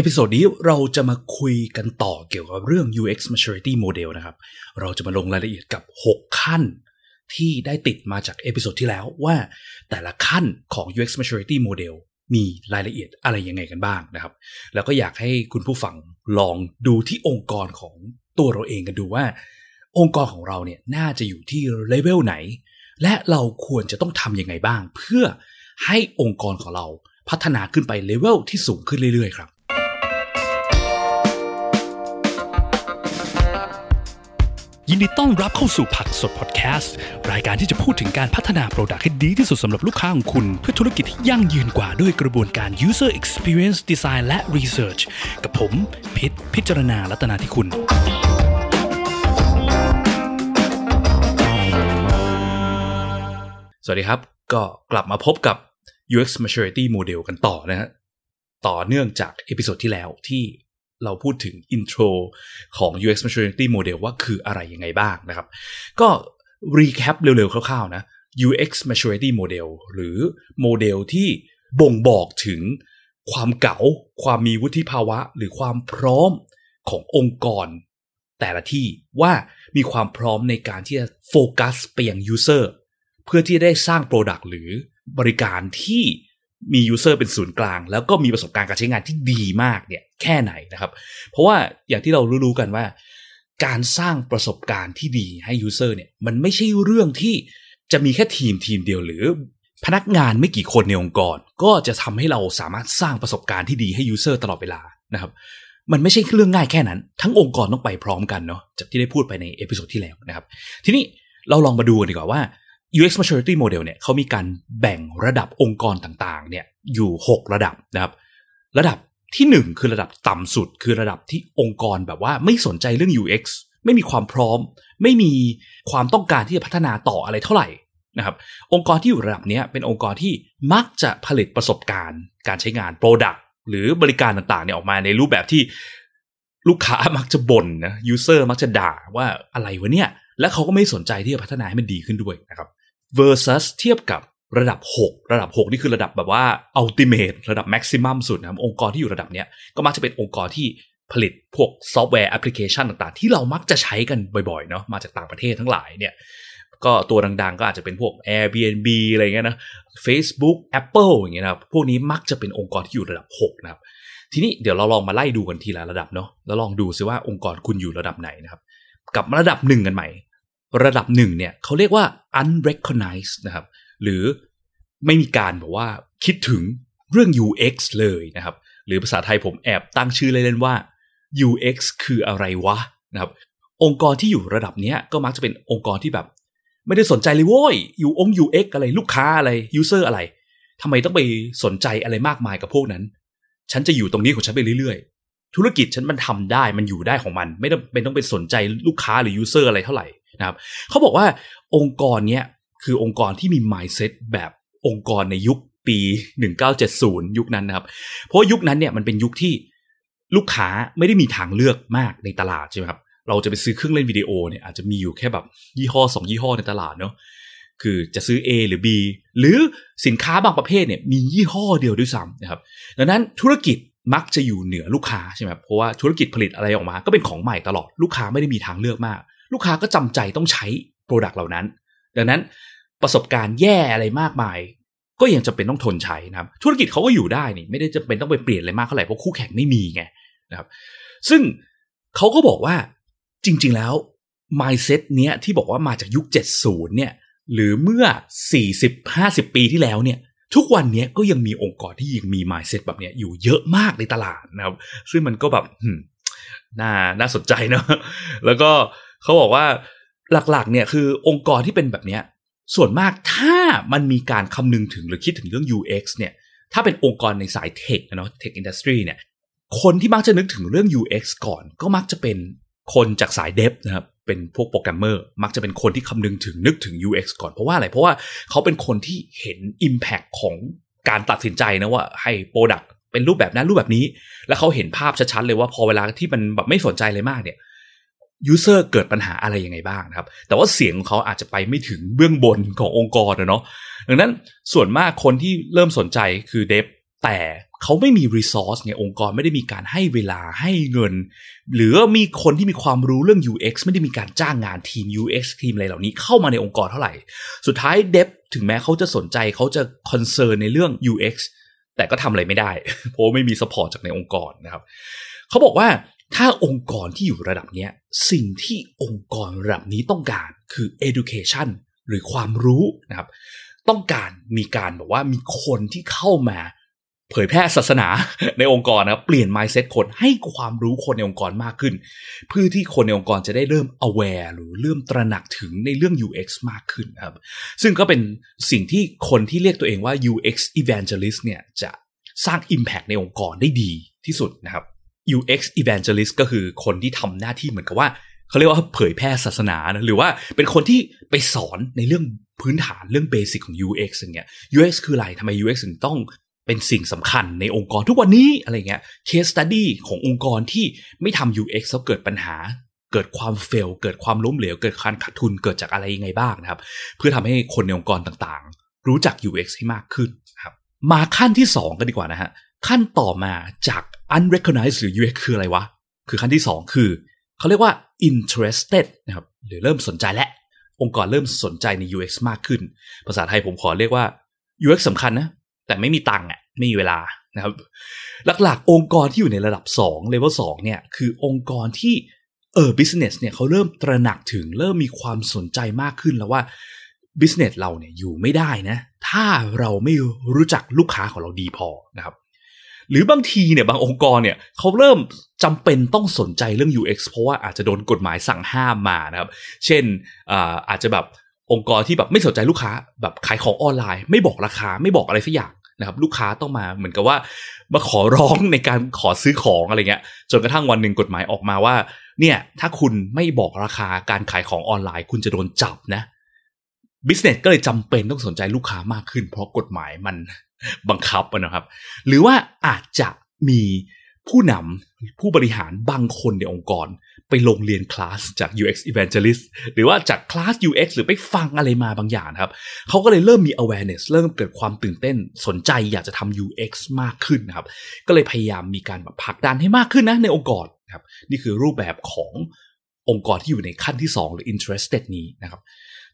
episode นี้เราจะมาคุยกันต่อเกี่ยวกับเรื่อง UX maturity model นะครับ เราจะมาลงรายละเอียดกับ 6 ขั้น ที่ได้ติดมาจาก episode ที่แล้วว่าแต่ละขั้นของ UX maturity model มีรายละเอียดอะไรยังไงกันบ้างนะครับ แล้วก็อยากให้คุณผู้ฟังลองดูที่องค์กรของตัวเราเองกันดูว่า องค์กรของเราเนี่ยน่าจะอยู่ที่เลเวลไหน และเราควรจะต้องทำยังไงบ้าง เพื่อให้องค์กรของเราพัฒนาขึ้นไปเลเวลที่สูงขึ้นเรื่อยๆครับ ยินดีต้อนรับเข้าสู่ผักสดพอดแคสต์ รายการที่จะพูดถึงการพัฒนาโปรดักต์ให้ดีที่สุดสำหรับลูกค้าของคุณ เพื่อธุรกิจที่ยั่งยืนกว่าด้วยกระบวนการ user experience design และ research กับผมพิษพิจารณาลัตนาที่คุณ สวัสดีครับ ก็กลับมาพบกับ UX Maturity Model กันต่อนะฮะต่อเนื่องจาก episode ที่แล้วที่ เราพูดถึง intro ของ UX Maturity Model ว่าคืออะไรยังไงบ้างนะครับ ก็ recap เร็วๆ คร่าวๆนะ UX Maturity Model หรือโมเดลที่บ่งบอกถึงความเก๋า ความมีวุฒิภาวะ หรือความพร้อมขององค์กร แต่ละที่ว่ามีความพร้อมในการที่จะโฟกัสไปยัง user เพื่อที่ได้สร้าง Product หรือบริการที่ มี user เป็นศูนย์กลาง แล้วก็มีประสบการณ์การใช้งานที่ดีมากเนี่ยแค่ไหนนะครับ เพราะว่าอย่างที่เรารู้ๆกันว่า การสร้างประสบการณ์ที่ดีให้ user เนี่ยมันไม่ใช่เรื่องที่จะมีแค่ทีมทีมเดียวหรือพนักงานไม่กี่คนในองค์กร ก็จะทำให้เราสามารถสร้างประสบการณ์ที่ดีให้ user ตลอดเวลานะครับมันไม่ใช่เรื่องง่ายแค่นั้น ทั้งองค์กรต้องไปพร้อมกันเนาะจากที่ได้พูดไปใน episode ที่แล้วนะครับ ทีนี้เราลองมาดูกันดีกว่าว่า UX maturity model เนี่ยเขามีการแบ่งระดับองค์กรต่างๆ เนี่ยอยู่ 6 ระดับนะครับ ระดับที่ 1 คือระดับต่ำสุด คือระดับที่องค์กรแบบว่าไม่สนใจเรื่อง UX ไม่มีความพร้อม ไม่มีความต้องการที่จะพัฒนาต่ออะไรเท่าไหร่นะครับ องค์กรที่อยู่ระดับนี้เป็นองค์กรที่มักจะผลิตประสบการณ์ การใช้งาน Product หรือบริการต่างๆเนี่ยออกมาในรูปแบบที่ลูกค้ามักจะบ่นนะ user มักจะด่าว่าอะไรวะเนี่ย และเขาก็ไม่สนใจที่จะพัฒนาให้มันดีขึ้นด้วยนะครับ versus เทียบกับระดับ 6 ระดับ 6 นี่คือระดับแบบว่า ultimate ระดับ maximum สุดนะครับ องค์กรที่อยู่ระดับเนี้ยก็มักจะเป็นองค์กรที่ผลิตพวกซอฟต์แวร์แอปพลิเคชันต่างๆ ที่เรามักจะใช้กันบ่อยๆเนาะมาจากต่างประเทศทั้งหลายเนี่ยก็ตัวดังๆ ก็อาจจะเป็นพวก Airbnb อะไรเงี้ยนะ Facebook Apple อย่างเงี้ยนะครับพวกนี้มักจะเป็นองค์กรที่อยู่ระดับ 6 นะครับ ทีนี้เดี๋ยวเราลองมาไล่ดูกันทีละระดับเนาะแล้วลองดูซิว่าองค์กรคุณอยู่ระดับไหนนะครับ กับระดับหนึ่งกันใหม่ ระดับหนึ่งเนี่ยเขาเรียกว่า unrecognized นะครับ หรือไม่มีการแบบว่าคิดถึงเรื่อง UX เลยนะครับ หรือภาษาไทยผมแอบตั้งชื่อเล่นๆว่า UX คืออะไรวะนะครับ องค์กรที่อยู่ระดับเนี้ยก็มักจะเป็นองค์กรที่แบบ ไม่ได้สนใจเลยโว้ยอยู่องค์ UX อะไรลูกค้าอะไร user อะไรทำไมต้องไปสนใจอะไรมากมายกับพวกนั้น ฉันจะอยู่ตรงนี้ของฉันไปเรื่อยๆ ธุรกิจฉันมันทำได้มันอยู่ได้ของมัน ไม่ต้องเป็นต้องไปสนใจลูกค้าหรือ user อะไรเท่าไหร่ นะครับเขาบอกว่าองค์กรเนี้ยคือองค์กรที่มี mindset แบบองค์กรในยุคปี 1970 ยุคนั้นนะครับ เพราะยุคนั้นเนี่ยมันเป็นยุคที่ลูกค้าไม่ได้มีทางเลือกมากในตลาดใช่ไหมครับ เราจะไปซื้อเครื่องเล่นวิดีโอเนี่ยอาจจะมีอยู่แค่แบบยี่ห้อสองยี่ห้อในตลาดเนาะ คือจะซื้อ A หรือ B หรือสินค้าบางประเภทเนี่ยมียี่ห้อเดียวด้วยซ้ำนะครับ ดังนั้นธุรกิจมักจะอยู่เหนือลูกค้าใช่ไหมครับเพราะว่าธุรกิจผลิตอะไรออกมา ก็เป็นของใหม่ตลอด ลูกค้าไม่ได้มีทางเลือกมาก ลูกค้าก็จำใจต้องใช้ product เหล่านั้น ดังนั้นประสบการณ์แย่อะไรมากมาย ก็ยังจะเป็นต้องทนใช้นะครับ ธุรกิจเขาก็อยู่ได้นี่ไม่ได้จะเป็นต้องไปเปลี่ยนอะไรมากเท่าไหร่เพราะคู่แข่งไม่มีไงนะครับ ซึ่งเขาก็บอกว่าจริง ๆแล้ว mindset เนี้ยที่บอกว่ามาจากยุค 70 เนี่ย หรือเมื่อ 40-50 ปีที่แล้วเนี่ย ทุกวันนี้ก็ยังมีองค์กรที่ยังมี mindset แบบเนี้ยอยู่เยอะมากในตลาดนะครับ ซึ่งมันก็แบบน่าน่าสนใจเนาะแล้วก็ เขาบอกว่าหลักๆ เนี่ยคือองค์กรที่เป็นแบบเนี้ยส่วนมากถ้ามันมีการคำนึงถึงหรือคิดถึงเรื่อง UX เนี่ยถ้าเป็นองค์กรในสาย tech นะเนาะ tech industry เนี่ยคนที่มักจะนึกถึงเรื่อง UX ก่อนก็มักจะเป็นคนจากสาย dev นะครับเป็นพวกโปรแกรมเมอร์มักจะเป็นคนที่คำนึงถึงนึกถึง UX ก่อนเพราะว่าอะไร เพราะว่าเขาเป็นคนที่เห็น Impact ของการตัดสินใจนะว่าให้ product เป็นรูปแบบนั้นรูปแบบนี้ แล้วเขาเห็นภาพชัดๆเลยว่าพอเวลาที่มันแบบไม่สนใจเลยมากเนี่ย user เกิดปัญหาอะไรยังไงบ้างนะครับ แต่ว่าเสียงของเขาอาจจะไปไม่ถึงเบื้องบนขององค์กรนะเนาะดังนั้นส่วนมากคนที่เริ่มสนใจคือ dev แต่เขาไม่มี resource ไงองค์กรไม่ได้มีการให้เวลาให้เงิน หรือมีคนที่มีความรู้เรื่อง UX ไม่ได้มีการจ้างงานทีม UX ทีมอะไรเหล่านี้เข้ามาในองค์กรเท่าไหร่ สุดท้าย dev ถึงแม้เขาจะสนใจเขาจะ concern ในเรื่อง UX แต่ก็ทำอะไรไม่ได้ เพราะไม่มี support จากในองค์กรนะครับเขาบอกว่า ถ้าองค์กรที่อยู่ระดับนี้สิ่งที่องค์กรระดับนี้ต้องการคือ education หรือความรู้นะครับ ต้องการมีการแบบว่ามีคนที่เข้ามาเผยแพร่ศาสนาในองค์กรนะเปลี่ยน mindset คนให้ความรู้คนในองค์กรมากขึ้น เพื่อที่คนในองค์กรจะได้เริ่ม aware หรือเริ่มตระหนักถึงในเรื่อง UX มากขึ้นครับ ซึ่งก็เป็นสิ่งที่คนที่เรียกตัวเองว่า UX evangelist เนี่ยจะสร้าง impact ในองค์กรได้ดีที่สุดนะครับ UX evangelist ก็คือคนที่ทำหน้าที่เหมือนกับว่าเขาเรียกว่าเผยแพร่ศาสนานะหรือว่าเป็นคนที่ไปสอนในเรื่องพื้นฐานเรื่องเบสิกของ UX อย่างเงี้ย UX คืออะไรทำไม UX ถึงต้องเป็นสิ่งสำคัญในองค์กรทุกวันนี้อะไรเงี้ย case study ขององค์กรที่ไม่ทำ UX แล้วเกิดปัญหา เกิดความเฟล เกิดความล้มเหลว เกิดการขาดทุนเกิดจากอะไรยังไงบ้างนะครับ เพื่อทำให้คนในองค์กรต่างๆ รู้จัก UX ให้มากขึ้นครับ มาขั้นที่ 2 กันดีกว่านะฮะขั้นต่อมาจาก unrecognized หรือ UX คืออะไรวะ คือขั้นที่ 2 คือ เขาเรียกว่า interested นะครับ หรือเริ่มสนใจและ องค์กรเริ่มสนใจใน UX มากขึ้น ภาษาไทยผมขอเรียกว่า UX สำคัญนะ แต่ไม่มีตังค์อะ ไม่มีเวลานะครับ หลักๆ องค์กรที่อยู่ในระดับ 2 level 2 เนี่ย คือองค์กรที่เออ business เนี่ยเขาเริ่มตระหนักถึงเริ่มมีความสนใจมากขึ้นแล้วว่า business เราเนี่ยอยู่ไม่ได้นะ ถ้าเราไม่รู้จักลูกค้าของเราดีพอนะครับ หรือบางทีเนี่ยบางองค์กรเนี่ยเขาเริ่มจำเป็นต้องสนใจเรื่อง UX เพราะว่าอาจจะโดนกฎหมายสั่งห้ามมานะครับ เช่นอาอาจจะแบบองค์กรที่แบบไม่สนใจลูกค้าแบบขายของออนไลน์ ไม่บอกราคาไม่บอกอะไรสักอย่างนะครับลูกค้าต้องมาเหมือนกับว่ามาขอร้องในการขอซื้อของอะไรเงี้ยจนกระทั่งวันหนึ่งกฎหมายออกมาว่า เนี่ย ถ้าคุณไม่บอกราคาการขายของออนไลน์ คุณจะโดนจับนะบิสเนสก็เลยจำเป็นต้องสนใจลูกค้ามากขึ้น เพราะกฎหมายมัน บังคับนะครับ หรือว่าอาจจะมีผู้นำผู้บริหารบางคนในองค์กร ไปลงเรียนคลาสจาก UX Evangelist หรือว่าจากคลาส UX หรือไปฟังอะไรมาบางอย่างครับเขาก็เลยเริ่มมี awareness เริ่มเกิดความตื่นเต้นสนใจอยากจะทำ UX มากขึ้นนะครับ ก็เลยพยายามมีการแบบผลักดันให้มากขึ้นนะในองค์กรครับนี่คือรูปแบบขององค์กรที่อยู่ในขั้นที่ 2 หรือ interested นี้นะครับ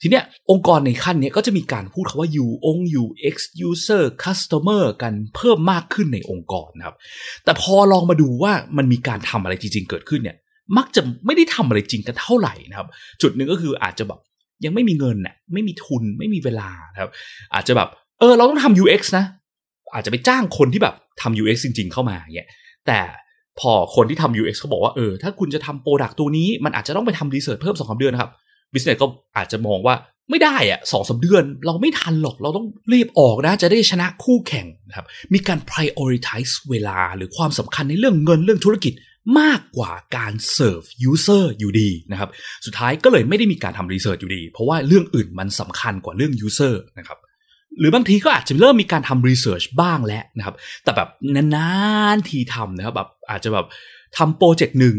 ทีเนี้ยองค์กรในขั้นเนี้ยก็จะมีการพูดคาว่า U อง UX user customer กันเพิ่มมากขึ้นในองค์กรนะครับ แต่พอลองมาดูว่ามันมีการทำอะไรจริง ๆ เกิดขึ้นเนี่ยมักจะไม่ได้ทำอะไรจริงกันเท่าไหร่นะครับ จุดหนึ่งก็คืออาจจะแบบยังไม่มีเงินน่ะไม่มีทุนไม่มีเวลาครับ อาจจะแบบเออเราต้องทำ UX นะ อาจจะไปจ้างคนที่แบบทำ UX จริง ๆ เข้ามาอย่างเงี้ยแต่พอคนที่ทำ UX เขาบอกว่าเออถ้าคุณจะทำ product ตัวนี้ มันอาจจะต้องไปทำ research เพิ่มสองสามเดือนนะครับ business ก็อาจจะมองว่าไม่ได้อะสองสามเดือนเราไม่ทันหรอกเราต้องรีบออกนะ จะได้ชนะคู่แข่งนะครับมีการ prioritize เวลาหรือความสำคัญในเรื่องเงินเรื่องธุรกิจมากกว่าการเสิร์ฟ user อยู่ดีนะครับสุดท้ายก็เลยไม่ได้มีการทำ research อยู่ดี เพราะว่าเรื่องอื่นมันสำคัญกว่าเรื่อง user นะครับหรือบางทีก็อาจจะเริ่มมีการทำ research บ้างแล้วนะครับ แต่แบบนานๆทีทำนะครับแบบอาจจะแบบทำโปรเจกต์หนึ่ง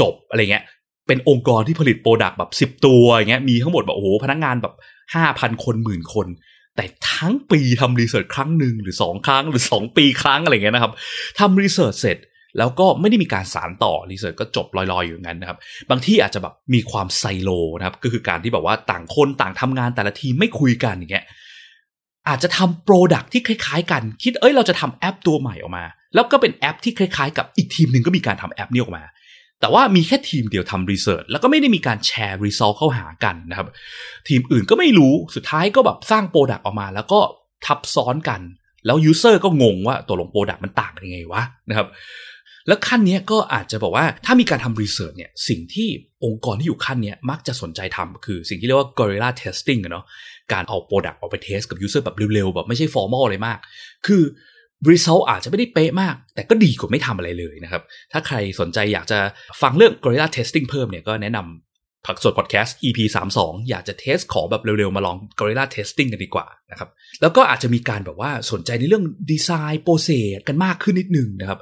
จบอะไรเงี้ย เป็นองค์กรที่ผลิต product แบบสิบตัวอย่างเงี้ยมีทั้งหมดแบบโอ้โหพนักงานแบบห้าพันคนหมื่นคน แต่ทั้งปีทำ research ครั้งหนึ่งหรือสองครั้งหรือสองปีครั้งอะไรเงี้ยนะครับทำ research เสร็จแล้วก็ไม่ได้มีการสานต่อ research ก็จบลอยๆอยู่อย่างนั้นนะครับ บางที่อาจจะแบบมีความไซโลนะครับ ก็คือการที่แบบว่าต่างคนต่างทำงานแต่ละทีมไม่คุยกันอย่างเงี้ยอาจจะทำ product ที่คล้ายๆ กัน คิดเอ้ยเราจะทำแอปตัวใหม่ออกมา แล้วก็เป็นแอปที่คล้ายๆ กับอีกทีมหนึ่งก็มีการทำแอปนี้ออกมา แต่ว่ามีแค่ทีมเดียวทำ research แล้วก็ไม่ได้มีการแชร์ result เข้าหากันนะครับ ทีมอื่นก็ไม่รู้สุดท้ายก็แบบสร้าง product ออกมา แล้วก็ทับซ้อนกัน แล้ว user ก็งงว่าตกลง product มันต่างกันยังไงวะนะครับ แล้วขั้นนี้ก็อาจจะบอกว่าถ้ามีการทำ research เนี่ยสิ่งที่องค์กรที่อยู่ขั้นนี้มักจะสนใจทำคือสิ่งที่เรียกว่า guerrilla testing อะเนาะการเอา product ออกไป test กับ user แบบเร็วๆแบบไม่ใช่ formal อะไรมาก คือ result อาจจะไม่ได้เป๊ะมาก แต่ก็ดีกว่าไม่ทำอะไรเลยนะครับ ถ้าใครสนใจอยากจะฟังเรื่อง guerrilla testing เพิ่มเนี่ยก็แนะนำ ผักสดพอดแคสต์ EP 32 อยากจะ test ของแบบเร็วๆ มาลอง Guerrilla Testing กันดีกว่านะครับ แล้วก็อาจจะมีการแบบว่าสนใจในเรื่อง design process กันมากขึ้นนิดนึงนะครับ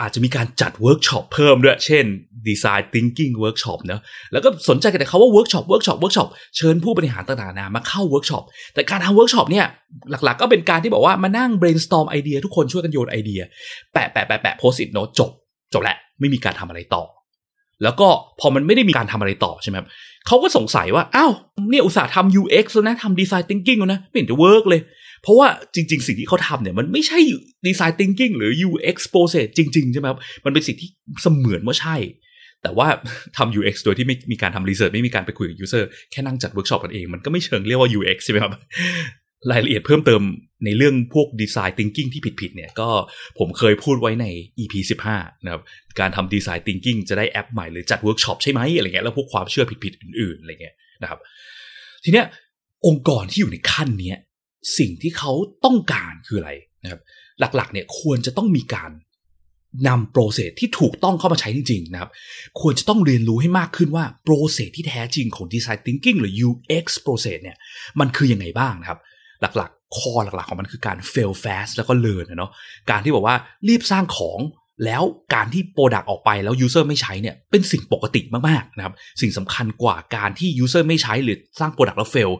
อาจจะมีการจัดเวิร์กช็อปเพิ่มด้วย เช่น Design Thinking Workshop เนอะแล้วก็สนใจกันแต่คำว่าเวิร์กช็อปเวิร์กช็อปเวิร์กช็อปเชิญผู้บริหารต่างๆนามาเข้าเวิร์กช็อปแต่การทำเวิร์กช็อปเนี่ยหลักๆ ก็เป็นการที่บอกว่ามานั่ง brainstorm ไอเดียทุกคนช่วยกันโยนไอเดีย แปะแปะแปะแปะโพสิ t โน้ตจบจบแหละไม่มีการทำอะไรต่อ แล้วก็พอมันไม่ได้มีการทำอะไรต่อใช่ไหมครับเขาก็สงสัยว่า อ้าว เนี่ยอุตส่าห์ทำ UX แล้วนะทำ Design Thinking แล้วนะ ไม่เห็นจะ work เลย เพราะว่าจริง ๆ สิ่งที่เขาทำเนี่ย มันไม่ใช่ Design Thinking หรือ UX Process จริง ๆ ใช่ไหมครับ มันเป็นสิ่งที่เสมือนว่าใช่ แต่ว่าทำ UX โดยที่ไม่มีการทำ research ไม่มีการไปคุยกับ user แค่นั่งจัดเวิร์กช็อปกันเอง มันก็ไม่เชิงเรียกว่า UX ใช่ไหมครับ รายละเอียดเพิ่มเติมในเรื่องพวกดีไซน์ thinking ที่ผิดๆเนี่ยก็ผมเคยพูดไว้ใน EP 15 นะครับ การทำ design thinking จะได้แอปใหม่หรือจัดเวิร์กช็อปใช่ไหมอะไรเงี้ยแล้วพวกความเชื่อผิดๆอื่นๆอะไรเงี้ยนะครับ ทีเนี้ยองค์กรที่อยู่ในขั้นเนี้ยสิ่งที่เขาต้องการคืออะไรนะครับ หลักๆเนี่ยควรจะต้องมีการนำ process ที่ถูกต้องเข้ามาใช้จริงๆนะครับ ควรจะต้องเรียนรู้ให้มากขึ้นว่า process ที่แท้จริงของ Design Thinking หรือ UX process เนี่ยมันคือยังไงบ้างนะครับ หลักๆ core หลักๆ ของมันคือการ fail fast แล้วก็ learn นะเนาะการที่บอกว่ารีบสร้างของแล้วการที่ product ออกไปแล้ว user ไม่ใช้เนี่ยเป็นสิ่งปกติมากๆนะครับสิ่งสำคัญกว่าการที่ user ไม่ใช้หรือสร้าง product แล้ว fail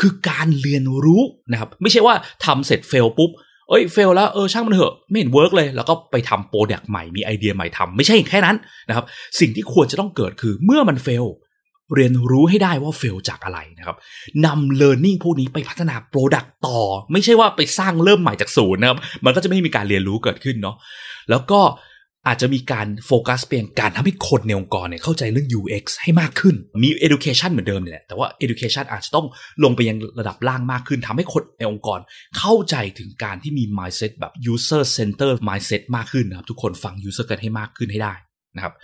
คือการเรียนรู้นะครับไม่ใช่ว่าทำเสร็จ fail ปุ๊บเอ้ย fail แล้วเออช่างมันเถอะไม่เห็น work เลยแล้วก็ไปทำ product ใหม่มีไอเดียใหม่ทำไม่ใช่แค่นั้นนะครับสิ่งที่ควรจะต้องเกิดคือเมื่อมัน fail เรียนรู้ให้ได้ว่า fail จากอะไรนะครับนำ learning พวกนี้ไปพัฒนา Product ต่อ ไม่ใช่ว่าไปสร้างเริ่มใหม่จากศูนย์นะครับมันก็จะไม่มีการเรียนรู้เกิดขึ้นเนาะแล้วก็อาจจะมีการโฟกัสเพียงการทำให้คนในองค์กรเนี่ยเข้าใจเรื่อง UX ให้มากขึ้น มี education เหมือนเดิมนี่แหละ แต่ว่า education อาจจะต้องลงไปยังระดับล่างมากขึ้นทำให้คนในองค์กรเข้าใจถึงการที่มี mindset แบบ user center mindset มากขึ้นนะครับ ทุกคนฟัง user กันให้มากขึ้นให้ได้ นะครับ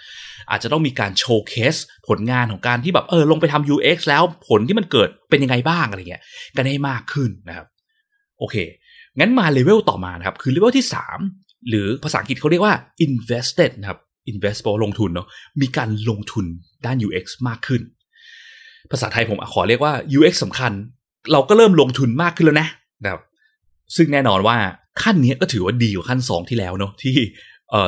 อาจจะต้องมีการ showcase ผลงานของการที่แบบเออลงไปทำ UX แล้วผลที่มันเกิดเป็นยังไงบ้างอะไรเงี้ยกันให้มากขึ้นนะครับโอเค งั้นมาเลเวลต่อมานะครับคือเลเวลที่ 3 หรือภาษาอังกฤษเขาเรียกว่า invested นะครับ invest แปลว่าลงทุนเนาะมีการลงทุนด้าน UX มากขึ้น ภาษาไทยผมขอเรียกว่า UX สำคัญ เราก็เริ่มลงทุนมากขึ้นแล้วนะนะครับซึ่งแน่นอนว่าขั้นนี้ก็ถือว่าดีกว่าขั้น 2 ที่แล้วเนาะที่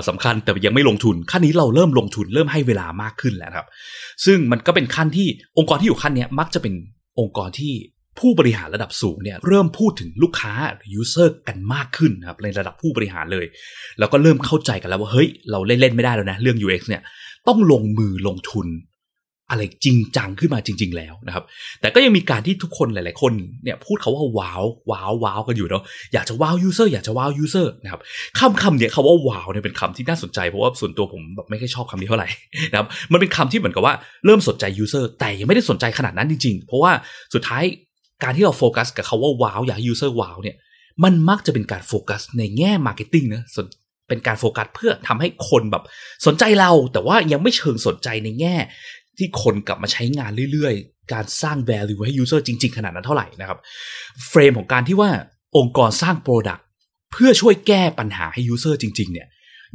สำคัญแต่ยังไม่ลงทุนขั้นนี้เราเริ่มลงทุนเริ่มให้เวลามากขึ้นแล้วครับ ซึ่งมันก็เป็นขั้นที่องค์กรที่อยู่ขั้นนี้มักจะเป็นองค์กรที่ผู้บริหารระดับสูงเนี่ยเริ่มพูดถึงลูกค้าหรือยูเซอร์กันมากขึ้นนะครับในระดับผู้บริหารเลย แล้วก็เริ่มเข้าใจกันแล้วว่าเฮ้ยเราเล่นๆไม่ได้แล้วนะเรื่อง UX เนี่ยต้องลงมือลงทุน อะไรจริงจังขึ้นมาจริง ๆ แล้วนะครับ แต่ก็ยังมีการที่ทุกคนหลาย ๆ คนเนี่ยพูดเขาว่า wow wow wow กันอยู่เนาะอยากจะ wow user อยากจะ wow user นะครับคำคำเนี่ยคำว่า wow เนี่ยเป็นคำที่น่าสนใจเพราะว่าส่วนตัวผมแบบไม่ค่อยชอบคำนี้เท่าไหร่นะครับมันเป็นคำที่เหมือนกับว่าเริ่มสนใจ user แต่ยังไม่ได้สนใจขนาดนั้นจริง ๆ เพราะว่าสุดท้ายการที่เราโฟกัสกับคำว่า wow อยากให้ user wow เนี่ยมันมักจะเป็นการโฟกัสในแง่ marketing นะเป็นการโฟกัสเพื่อทำให้คนแบบสนใจเรา แต่ว่ายังไม่เชิงสนใจในแง่ ที่คนกลับมาใช้งานเรื่อยๆ การสร้าง value ให้ user จริง ๆ ขนาดนั้นเท่าไหร่นะครับ frame ของการที่ว่าองค์กรสร้าง product เพื่อช่วยแก้ปัญหาให้ user จริง ๆ เนี่ย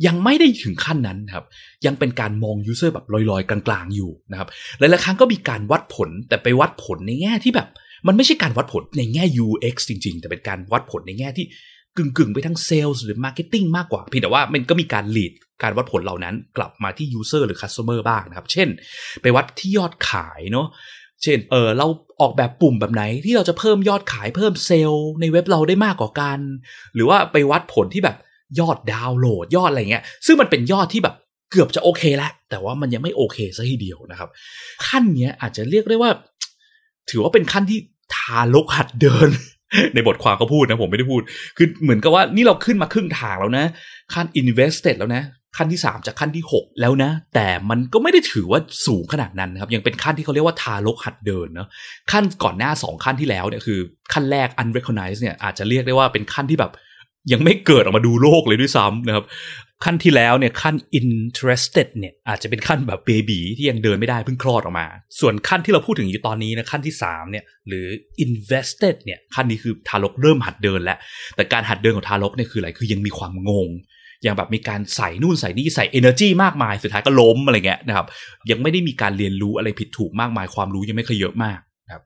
ยังไม่ได้ถึงขั้นนั้นครับ ยังเป็นการมอง user แบบลอยๆ กลางๆ อยู่นะครับ หลายๆครั้งก็มีการวัดผลแต่ไปวัดผลในแง่ที่แบบ มันไม่ใช่การวัดผลในแง่ UX จริง ๆ แต่เป็นการวัดผลในแง่ที่กึ่งๆ ไปทั้งเซลล์หรือ marketing มากกว่าเพียงแต่ว่ามันก็มีการ lead การวัดผลเหล่านั้นกลับมาที่ user หรือ customer บ้างนะครับ เช่น ไปวัดที่ยอดขายเนาะเช่นเออเราออกแบบปุ่มแบบไหนที่เราจะเพิ่มยอดขายเพิ่มเซลล์ในเว็บเราได้มากกว่ากัน หรือว่าไปวัดผลที่แบบยอดดาวน์โหลดยอดอะไรเงี้ย ซึ่งมันเป็นยอดที่แบบเกือบจะโอเคแล้ว แต่ว่ามันยังไม่โอเคซะทีเดียวนะครับ ขั้นเนี้ยอาจจะเรียกได้ว่า ถือว่าเป็นขั้นที่ทารกหัดเดิน ในบทความเขาพูดนะผมไม่ได้พูด คือเหมือนกับว่านี่เราขึ้นมาครึ่งทางแล้วนะ ขั้น invested แล้วนะ ขั้นที่ 3 จากขั้นที่ 6 แล้วนะ แต่มันก็ไม่ได้ถือว่าสูงขนาดนั้นครับ ยังเป็นขั้นที่เขาเรียกว่าทารกหัดเดินเนาะขั้นก่อนหน้า 2 ขั้นที่แล้วเนี่ยคือ ขั้นแรก unrecognized เนี่ยอาจจะเรียกได้ว่าเป็นขั้นที่แบบยังไม่เกิดออกมาดูโลกเลยด้วยซ้ำนะครับ ขั้นที่แล้วเนี่ยขั้น interested เนี่ยอาจจะเป็นขั้นแบบเบบีที่ยังเดินไม่ได้เพิ่งคลอดออกมา ส่วนขั้นที่เราพูดถึงอยู่ตอนนี้นะขั้นที่3เนี่ยหรือ invested เนี่ยขั้นนี้คือทารกเริ่มหัดเดินแล้วแต่การหัดเดินของทารกเนี่ยคืออะไรคือยังมีความงง ยังแบบมีการใส่นู่นใส่นี่ใส่ energy มากมายสุดท้ายก็ล้มอะไรเงี้ยนะครับ ยังไม่ได้มีการเรียนรู้อะไรผิดถูกมากมายความรู้ยังไม่เคยเยอะมากนะครับ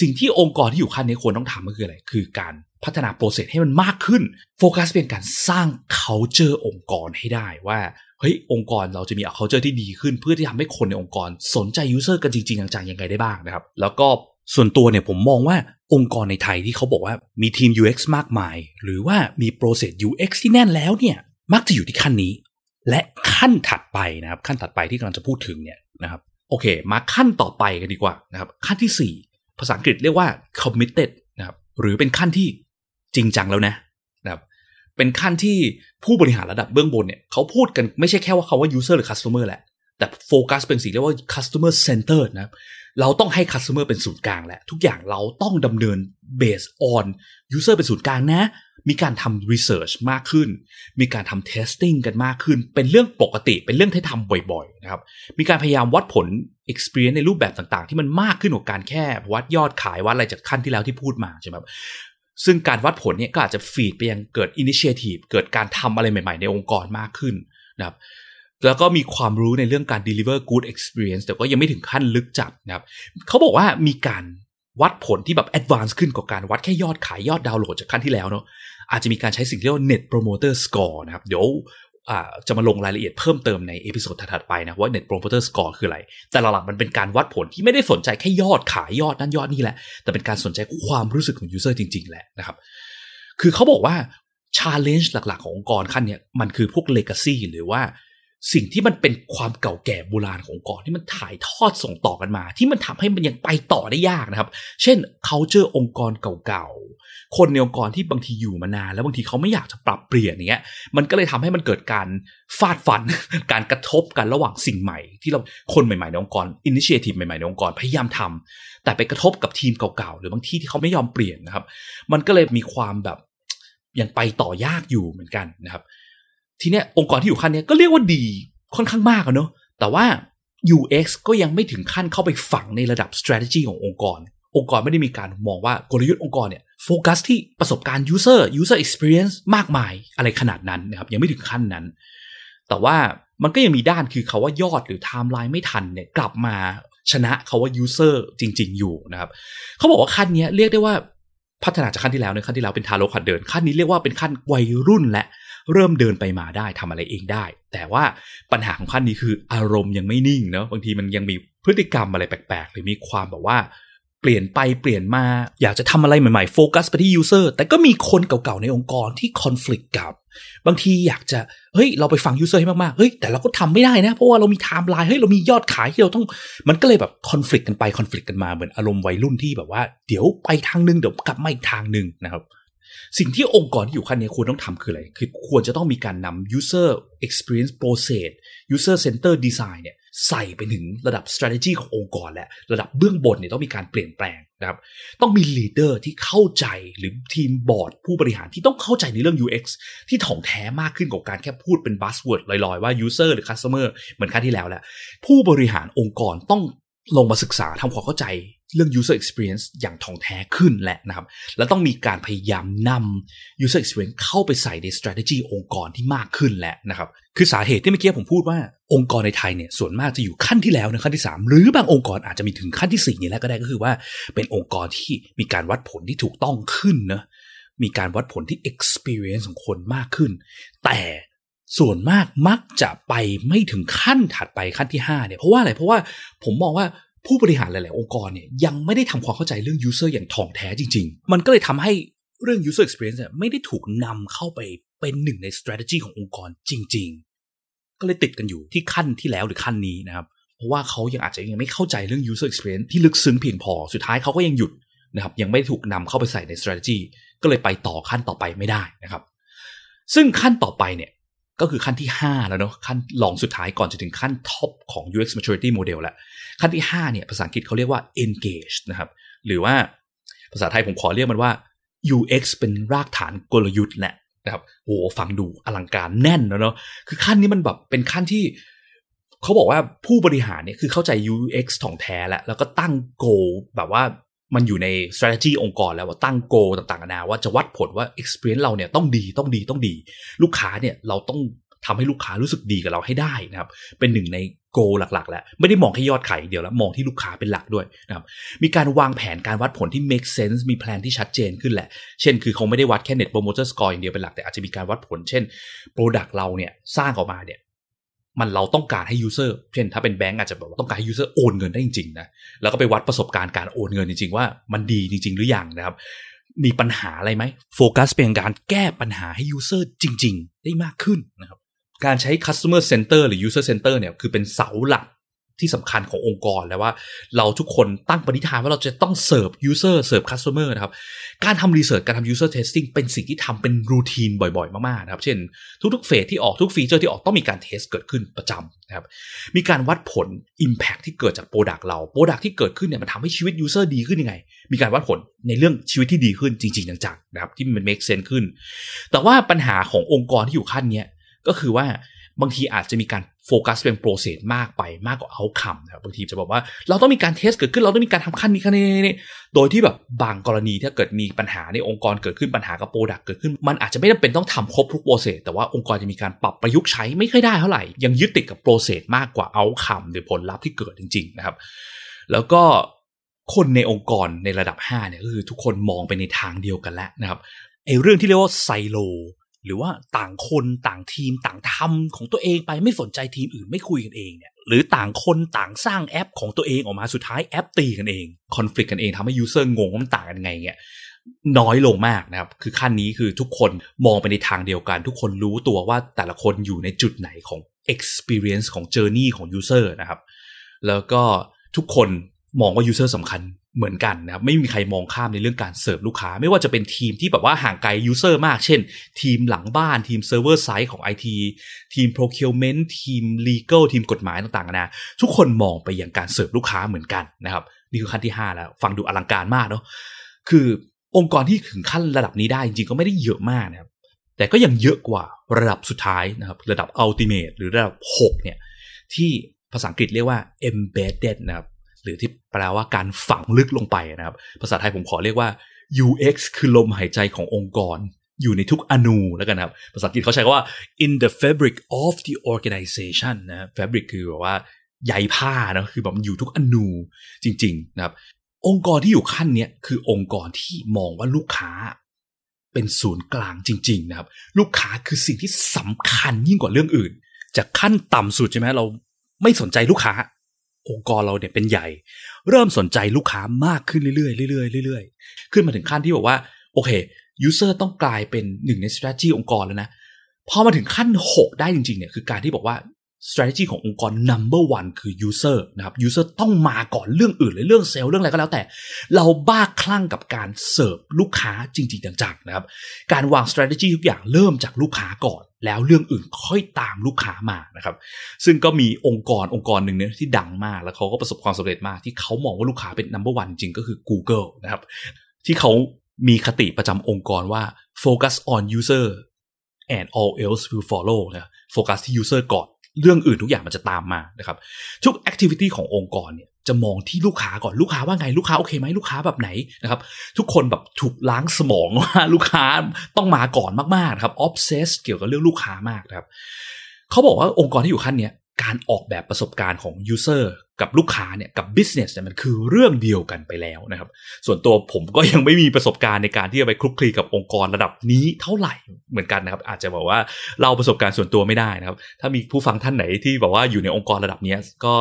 สิ่งที่องค์กรที่อยู่ขั้นนี้ควรต้องทำก็คืออะไร คือการพัฒนาโปรเซสให้มันมากขึ้น โฟกัสเป็นการสร้าง culture องค์กรให้ได้ว่า เฮ้ย องค์กรเราจะมี culture ที่ดีขึ้น เพื่อที่ทำให้คนในองค์กรสนใจ user กันจริง ๆ จังๆยังไงได้บ้างนะครับ แล้วก็ส่วนตัวเนี่ยผมมองว่าองค์กรในไทยที่เขาบอกว่ามีทีม UX มากมาย หรือว่ามีโปรเซส UX ที่แน่นแล้วเนี่ย มักจะอยู่ที่ขั้นนี้ และขั้นถัดไปนะครับ ขั้นถัดไปที่กำลังจะพูดถึงเนี่ยนะครับ โอเค มาขั้นต่อไปกันดีกว่านะครับ ขั้นที่ 4 ภาษาอังกฤษเรียกว่า committed นะครับ หรือเป็นขั้นที่จริงจังแล้วนะนะครับ เป็นขั้นที่ผู้บริหารระดับเบื้องบนเนี่ยเขาพูดกันไม่ใช่แค่ว่าเขาว่า user หรือ customer แหละแต่โฟกัสเป็นสิ่งเรียกว่า customer center นะครับ เราต้องให้ customer เป็นศูนย์กลางแหละ ทุกอย่างเราต้องดำเนิน based on user เป็นศูนย์กลางนะ มีการทำ research มากขึ้น มีการทำ testing กันมากขึ้น เป็นเรื่องปกติ เป็นเรื่องที่ทำบ่อยๆนะครับ มีการพยายามวัดผล experience ในรูปแบบต่างๆ ที่มันมากขึ้นกว่าการแค่วัดยอดขายวัดอะไรจากขั้นที่แล้วที่พูดมาใช่ไหมครับซึ่งการวัดผลเนี่ยก็อาจจะ feed ไปยังเกิด initiative เกิดการทำอะไรใหม่ๆ ในองค์กรมากขึ้นนะครับแล้วก็มีความรู้ในเรื่องการ deliver good experience แต่ก็ยังไม่ถึงขั้นลึกจับนะครับเขาบอกว่ามีการวัดผลที่แบบ advance ขึ้นกว่าการวัดแค่ยอดขายยอดดาวน์โหลดจากขั้นที่แล้วเนาะ อาจจะมีการใช้สิ่งที่เรียกว่า net promoter score นะครับ เดี๋ยวจะมาลงรายละเอียดเพิ่มเติมใน episode ถัดไปนะว่า net promoter score คืออะไร แต่หลักๆมันเป็นการวัดผลที่ไม่ได้สนใจแค่ยอดขายยอดนั่นยอดนี่แหละ แต่เป็นการสนใจความรู้สึกของ user จริง ๆ แหละนะครับ คือเขาบอกว่า challenge หลัก ๆ ขององค์กรขั้นเนี้ยมันคือพวก legacy หรือว่าสิ่งที่มันเป็นความเก่าแก่โบราณขององค์กรที่มันถ่ายทอดส่งต่อกันมา ที่มันทำให้มันยังไปต่อได้ยากนะครับ เช่น culture องค์กรเก่าๆ คนในองค์กรที่บางทีอยู่มานาน แล้วบางทีเขาไม่อยากจะปรับเปลี่ยนอย่เงี้ยมันก็เลยทำให้มันเกิดการฟาดฟัน การกระทบกันระหว่างสิ่งใหม่ ที่เราคนใหม่ๆในองค์กรอินิเชทีฟใหม่ๆในองค์กรพยายามทำแต่ไปกระทบกับทีมเก่าๆหรือบางที่ที่เขาไม่ยอมเปลี่ยนนะครับ มันก็เลยมีความแบบยังไปต่อยากอยู่เหมือนกันนะครับ ทีเนี้ยองค์กรที่อยู่ขั้นเนี้ยก็เรียกว่าดีค่อนข้างมากอะเนาะแต่ว่า UX ก็ยังไม่ถึงขั้นเข้าไปฝังในระดับ strategy ขององค์กร องค์กรไม่ได้มีการมองว่ากลยุทธ์องค์กรเนี่ยโฟกัสที่ประสบการณ์ user user experience มากมายอะไรขนาดนั้นนะครับยังไม่ถึงขั้นนั้น แต่ว่ามันก็ยังมีด้านคือเขาว่ายอดหรือ timeline ไม่ทันเนี่ยกลับมาชนะเขาว่า user จริง ๆ อยู่นะครับเขาบอกว่าขั้นนี้เรียกได้ว่าพัฒนาจากขั้นที่แล้วในขั้นที่แล้วเป็นทารกหัดเดินขั้นนี้เรียกว่าเป็นขั้นวัยรุ่นและเริ่มเดินไปมาได้ทำอะไรเองได้ แต่ว่าปัญหาของขั้นนี้คืออารมณ์ยังไม่นิ่งเนาะบางทีมันยังมีพฤติกรรมอะไรแปลกๆ หรือมีความแบบว่า เปลี่ยนไปเปลี่ยนมา อยากจะทำอะไรใหม่ๆโฟกัสไปที่ยูเซอร์แต่ก็มีคนเก่าๆในองค์กรที่คอน FLICT กับ บางทีอยากจะเฮ้ยเราไปฟัง user ให้มากๆเฮ้ยแต่เราก็ทำไม่ได้นะ เพราะว่าเรามีไทม์ไลน์เฮ้ยเรามียอดขายที่เราต้องมันก็เลยแบบคอน FLICT กันไปคอน FLICT กันมาเหมือนอารมณ์วัยรุ่นที่แบบว่าเดี๋ยวไปทางนึงเดี๋ยวกลับมาอีกทางนึงนะครับสิ่งที่องค์กรที่อยู่ขั้นนี้ควรต้องทำคืออะไร คือควรจะต้องมีการนำ user experience process user center design เนี่ย ใส่ไปถึงระดับ strategy ขององค์กรและระดับเบื้องบนเนี่ยต้องมีการเปลี่ยนแปลงนะครับ ต้องมี leader ที่เข้าใจหรือทีมบอร์ดผู้บริหารที่ต้องเข้าใจในเรื่อง UX ที่ถ่องแท้มากขึ้นกว่าการแค่พูดเป็น buzzword ลอยๆ ว่า user หรือ customer เหมือนครั้งที่แล้วแหละผู้บริหารองค์กรต้องลงมาศึกษาทำความเข้าใจ เรื่อง user experience อย่างท่องแท้ขึ้นแหละนะครับ และต้องมีการพยายามนำ user experience เข้าไปใส่ใน strategy องค์กรที่มากขึ้นแหละนะครับ คือสาเหตุที่เมื่อกี้ผมพูดว่าองค์กรในไทยเนี่ยส่วนมากจะอยู่ขั้นที่แล้วในขั้นที่ 3 หรือบางองค์กรอาจจะมีถึงขั้นที่ 4 นี่แล้วก็ได้ก็คือว่าเป็นองค์กรที่มีการวัดผลที่ถูกต้องขึ้นนะมีการวัดผลที่ experience ของคนมากขึ้น แต่ส่วนมากมักจะไปไม่ถึงขั้นถัดไปขั้นที่5เนี่ยเพราะว่าอะไรเพราะว่าผมมองว่า ผู้บริหารหลาย ๆ องค์กรเนี่ยยังไม่ได้ทำความเข้าใจเรื่อง user อย่างถ่องแท้จริง ๆ มันก็เลยทำให้เรื่อง user experience ไม่ได้ถูกนำเข้าไปเป็นหนึ่งใน strategy ขององค์กรจริง ๆ ก็เลยติดกันอยู่ที่ขั้นที่แล้วหรือขั้นนี้นะครับ เพราะว่าเขายังอาจจะยังไม่เข้าใจเรื่อง user experience ที่ลึกซึ้งเพียงพอ สุดท้ายเขาก็ยังหยุดนะครับ ยังไม่ถูกนำเข้าไปใส่ใน strategy ก็เลยไปต่อขั้นต่อไปไม่ได้นะครับ ซึ่งขั้นต่อไปเนี่ย ก็คือขั้นที่ 5 แล้วเนาะขั้นรองสุดท้ายก่อนจะถึงขั้นท็อปของ UX maturity model แล้วขั้นที่ 5 เนี่ยภาษาอังกฤษเขาเรียกว่า engage นะครับ หรือว่าภาษาไทยผมขอเรียกมันว่า UX เป็นรากฐานกลยุทธ์แหละนะครับโหฟังดูอลังการแน่นแล้วเนาะคือขั้นนี้มันแบบเป็นขั้นที่เขาบอกว่าผู้บริหารเนี่ยคือเข้าใจ UX ถ่องแท้แล้วแล้วก็ตั้งโกแบบว่า มันอยู่ใน strategy องค์กรแล้วว่าตั้งโกต่างๆนานาว่าจะวัดผลว่า experience เราเนี่ยต้องดีต้องดีต้องดี ลูกค้าเนี่ยเราต้องทำให้ลูกค้ารู้สึกดีกับเราให้ได้นะครับ เป็นหนึ่งในโกหลักๆ แล้ว ไม่ได้มองแค่ยอดขายอย่างเดียวแล้วมองที่ลูกค้าเป็นหลักด้วยนะครับมีการวางแผนการวัดผลที่ make sense มีแผนที่ชัดเจนขึ้นแหละ เช่น คือเขาไม่ได้วัดแค่ net promoter score อย่างเดียวเป็นหลักแต่อาจจะมีการวัดผล เช่น product เราเนี่ยสร้างออกมาเนี่ย มันเราต้องการให้ user เช่นถ้าเป็นแบงก์อาจจะแบบว่าต้องการให้ user โอนเงินได้จริงๆนะแล้วก็ไปวัดประสบการณ์การโอนเงินจริงๆ ว่ามันดีจริง ๆ หรือยังนะครับ มีปัญหาอะไรไหมโฟกัสเป็นการแก้ปัญหาให้ user จริง ๆ ได้มากขึ้นนะครับการใช้ customer center หรือ user center เนี่ยคือเป็นเสาหลัก ที่สำคัญขององค์กรแล้วว่าเราทุกคนตั้งปณิธานว่าเราจะต้องเสิร์ฟ user เสิร์ฟ customer นะครับ การทำ research การทำ user testing เป็นสิ่งที่ทำเป็น routine บ่อยๆ มากๆนะครับ เช่น ทุกๆ phase ที่ออกทุก feature ที่ออกต้องมีการ test เกิดขึ้นประจำนะครับ มีการวัดผล impact ที่เกิดจาก product เรา product ที่เกิดขึ้นเนี่ยมันทำให้ชีวิต user ดีขึ้นยังไง มีการวัดผลในเรื่องชีวิตที่ดีขึ้นจริงๆจังๆนะครับที่มัน make sense ขึ้น แต่ว่าปัญหาขององค์กรที่อยู่ขั้นเนี้ยก็คือว่าบางทีอาจจะมีการ โฟกัสเป็น process มากไปมากกว่า outcome นะครับบางทีจะบอกว่าเราต้องมีการ test เกิดขึ้นเราต้องมีการทำขั้นนี้ขั้นนี้โดยที่แบบบางกรณีถ้าเกิดมีปัญหาในองค์กรเกิดขึ้นปัญหากับ product เกิดขึ้น มันอาจจะไม่จำเป็นต้องทำครบทุก process แต่ว่าองค์กรจะมีการปรับประยุกต์ใช้ไม่ค่อยได้เท่าไหร่ยังยึดติดกับ process มากกว่า outcome หรือผลลัพธ์ที่เกิดจริง ๆ นะครับ แล้วก็คนในองค์กรในระดับ5เนี่ยก็คือทุกคนมองไปในทางเดียวกันแล้วนะครับไอ้เรื่องที่เรียกว่าไซโล หรือว่าต่างคนต่างทีมต่างทำของตัวเองไปไม่สนใจทีมอื่นไม่คุยกันเองเนี่ยหรือต่างคนต่างสร้างแอปของตัวเองออกมาสุดท้ายแอปตีกันเองคอนฟ lict กันเองทำให้ user งงว่ามันต่างกันไงเนี่ยน้อยลงมากนะครับ คือขั้นนี้คือทุกคนมองไปในทางเดียวกัน ทุกคนรู้ตัวว่าแต่ละคนอยู่ในจุดไหนของ experience ของ journey ของ user นะครับ แล้วก็ทุกคนมองว่า user สำคัญ เหมือนกันนะครับไม่มีใครมองข้ามในเรื่องการเสิร์ฟลูกค้า ไม่ว่าจะเป็นทีมที่แบบว่าห่างไกล user มาก เช่น ทีมหลังบ้านทีม server side ของ IT ทีม procurement ทีม legal ทีมกฎหมายต่างๆนะทุกคนมองไปอย่างการเสิร์ฟลูกค้าเหมือนกันนะครับนี่คือขั้นที่ 5 แล้ว ฟังดูอลังการมากเนาะคือองค์กรที่ถึงขั้นระดับนี้ได้จริงๆก็ไม่ได้เยอะมากนะครับแต่ก็ยังเยอะกว่าระดับสุดท้ายนะครับระดับ ultimate หรือระดับ 6 เนี่ยที่ภาษาอังกฤษเรียกว่า embedded นะครับ หรือที่แปลว่าการฝังลึกลงไปนะครับ ภาษาไทยผมขอเรียกว่า UX คือลมหายใจขององค์กร อยู่ในทุกอนูแล้วกันครับ ภาษาอังกฤษเขาใช้ว่า in the fabric of the organization นะ fabric คือแบบว่าใยผ้านะคือแบบอยู่ทุกอนูจริง ๆ นะครับ องค์กรที่อยู่ขั้นนี้คือองค์กรที่มองว่าลูกค้าเป็นศูนย์กลางจริง ๆ นะครับ ลูกค้าคือสิ่งที่สำคัญยิ่งกว่าเรื่องอื่น จากขั้นต่ำสุดใช่ไหมเราไม่สนใจลูกค้า องค์กรเราเนี่ยเป็นใหญ่ เริ่มสนใจลูกค้ามากขึ้นเรื่อยๆเรื่อยๆเรื่อยๆ ขึ้นมาถึงขั้นที่บอกว่า โอเคยูเซอร์ต้องกลายเป็นหนึ่งใน strategy องค์กรแล้วนะพอมาถึงขั้น 6 ได้จริงๆเนี่ยคือการที่บอกว่า strategy ขององค์กร number one คือ user นะครับ user ต้องมาก่อนเรื่องอื่นเลยเรื่องเซลล์เรื่องอะไรก็แล้วแต่ เราบ้าคลั่งกับการเสิร์ฟลูกค้าจริง ๆ จังๆนะครับ การวาง strategy ทุกอย่างเริ่มจากลูกค้าก่อน แล้วเรื่องอื่นค่อยตามลูกค้ามานะครับ ซึ่งก็มีองค์กรองค์กรหนึ่งเนี่ยที่ดังมาก แล้วเขาก็ประสบความสำเร็จมากที่เขามองว่าลูกค้าเป็น number one จริงก็คือ Google นะครับ ที่เขามีคติประจำองค์กรว่า focus on user and all else will follow นะโฟกัสที่ user ก่อน เรื่องอื่นทุกอย่างมันจะตามมานะครับ ทุกแอคทิวิตี้ขององค์กรเนี่ยจะมองที่ลูกค้าก่อนลูกค้าว่าไงลูกค้าโอเคไหมลูกค้าแบบไหนนะครับ ทุกคนแบบถูกล้างสมองว่าลูกค้าต้องมาก่อนมากๆนะครับ obsess เกี่ยวกับเรื่องลูกค้ามากนะครับเขาบอกว่าองค์กรที่อยู่ขั้นเนี้ย การออกแบบประสบการณ์ของ user กับลูกค้าเนี่ยกับ business เนี่ยมันคือเรื่องเดียวกันไปแล้วนะครับ ส่วนตัวผมก็ยังไม่มีประสบการณ์ในการที่จะไปคลุกคลีกับองค์กรระดับนี้เท่าไหร่เหมือนกันนะครับ อาจจะบอกว่าเราประสบการณ์ส่วนตัวไม่ได้นะครับ ถ้ามีผู้ฟังท่านไหนที่บอกว่าอยู่ในองค์กรระดับนี้ก็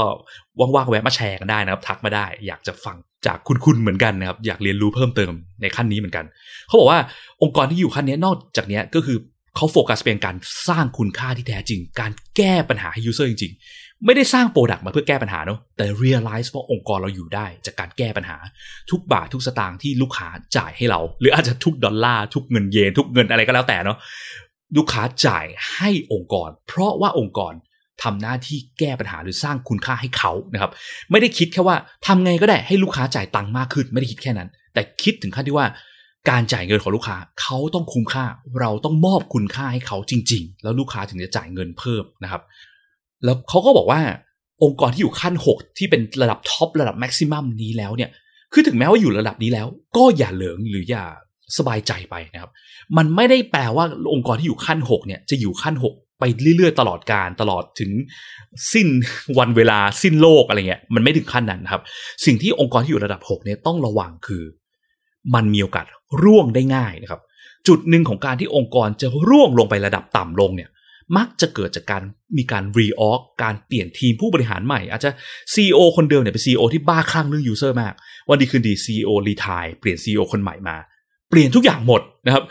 ว่างๆแวะมาแชร์กันได้นะครับ ทักมาได้ อยากจะฟังจากคุณๆเหมือนกันนะครับ อยากเรียนรู้เพิ่มเติมในขั้นนี้เหมือนกัน เขาบอกว่าองค์กรที่อยู่ขั้นนี้นอกจากนี้ก็คือ เขาโฟกัสเป็นการสร้างคุณค่าที่แท้จริง การแก้ปัญหาให้ user จริง ๆ ไม่ได้สร้าง product มาเพื่อแก้ปัญหาเนาะแต่ realize ว่าองค์กรเราอยู่ได้ จากการแก้ปัญหา ทุกบาททุกสตางค์ที่ลูกค้าจ่ายให้เรา หรืออาจจะทุกดอลลาร์ทุกเงินเยนทุกเงินอะไรก็แล้วแต่เนาะลูกค้าจ่ายให้องค์กร เพราะว่าองค์กรทำหน้าที่แก้ปัญหาหรือสร้างคุณค่าให้เขานะครับ ไม่ได้คิดแค่ว่าทำไงก็ได้ให้ลูกค้าจ่ายตังค์มากขึ้น ไม่ได้คิดแค่นั้น แต่คิดถึงขั้นที่ว่า การจ่ายเงินของลูกค้าเขาต้องคุ้มค่า เราต้องมอบคุณค่าให้เขาจริง ๆ แล้วลูกค้าถึงจะจ่ายเงินเพิ่มนะครับ แล้วเขาก็บอกว่าองค์กรที่อยู่ขั้น 6 ที่เป็นระดับท็อประดับแม็กซิมัมนี้แล้วเนี่ย คือถึงแม้ว่าอยู่ระดับนี้แล้ว ก็อย่าเหลิงหรืออย่าสบายใจไปนะครับ มันไม่ได้แปลว่าองค์กรที่อยู่ขั้น 6 เนี่ยจะอยู่ขั้น 6 ไปไปเรื่อยๆ ตลอดการตลอดถึงสิ้นวันเวลาสิ้นโลกอะไรเงี้ยมันไม่ถึงขั้นนั้นครับ สิ่งที่องค์กรที่อยู่ระดับ 6 เนี่ยต้องระวังคือ มันมีโอกาส ร่วงได้ง่ายนะครับ จุดหนึ่งของการที่องค์กรจะร่วงลงไประดับต่ำลงเนี่ยมักจะเกิดจากการมีการรีออกการเปลี่ยนทีมผู้บริหารใหม่ อาจจะ CEO คนเดิมเนี่ยเป็น CEO ที่บ้าคลั่งเรื่อง user มาก วันดีคืนดี CEO retire เปลี่ยน CEO คนใหม่มา เปลี่ยนทุกอย่างหมดนะครับ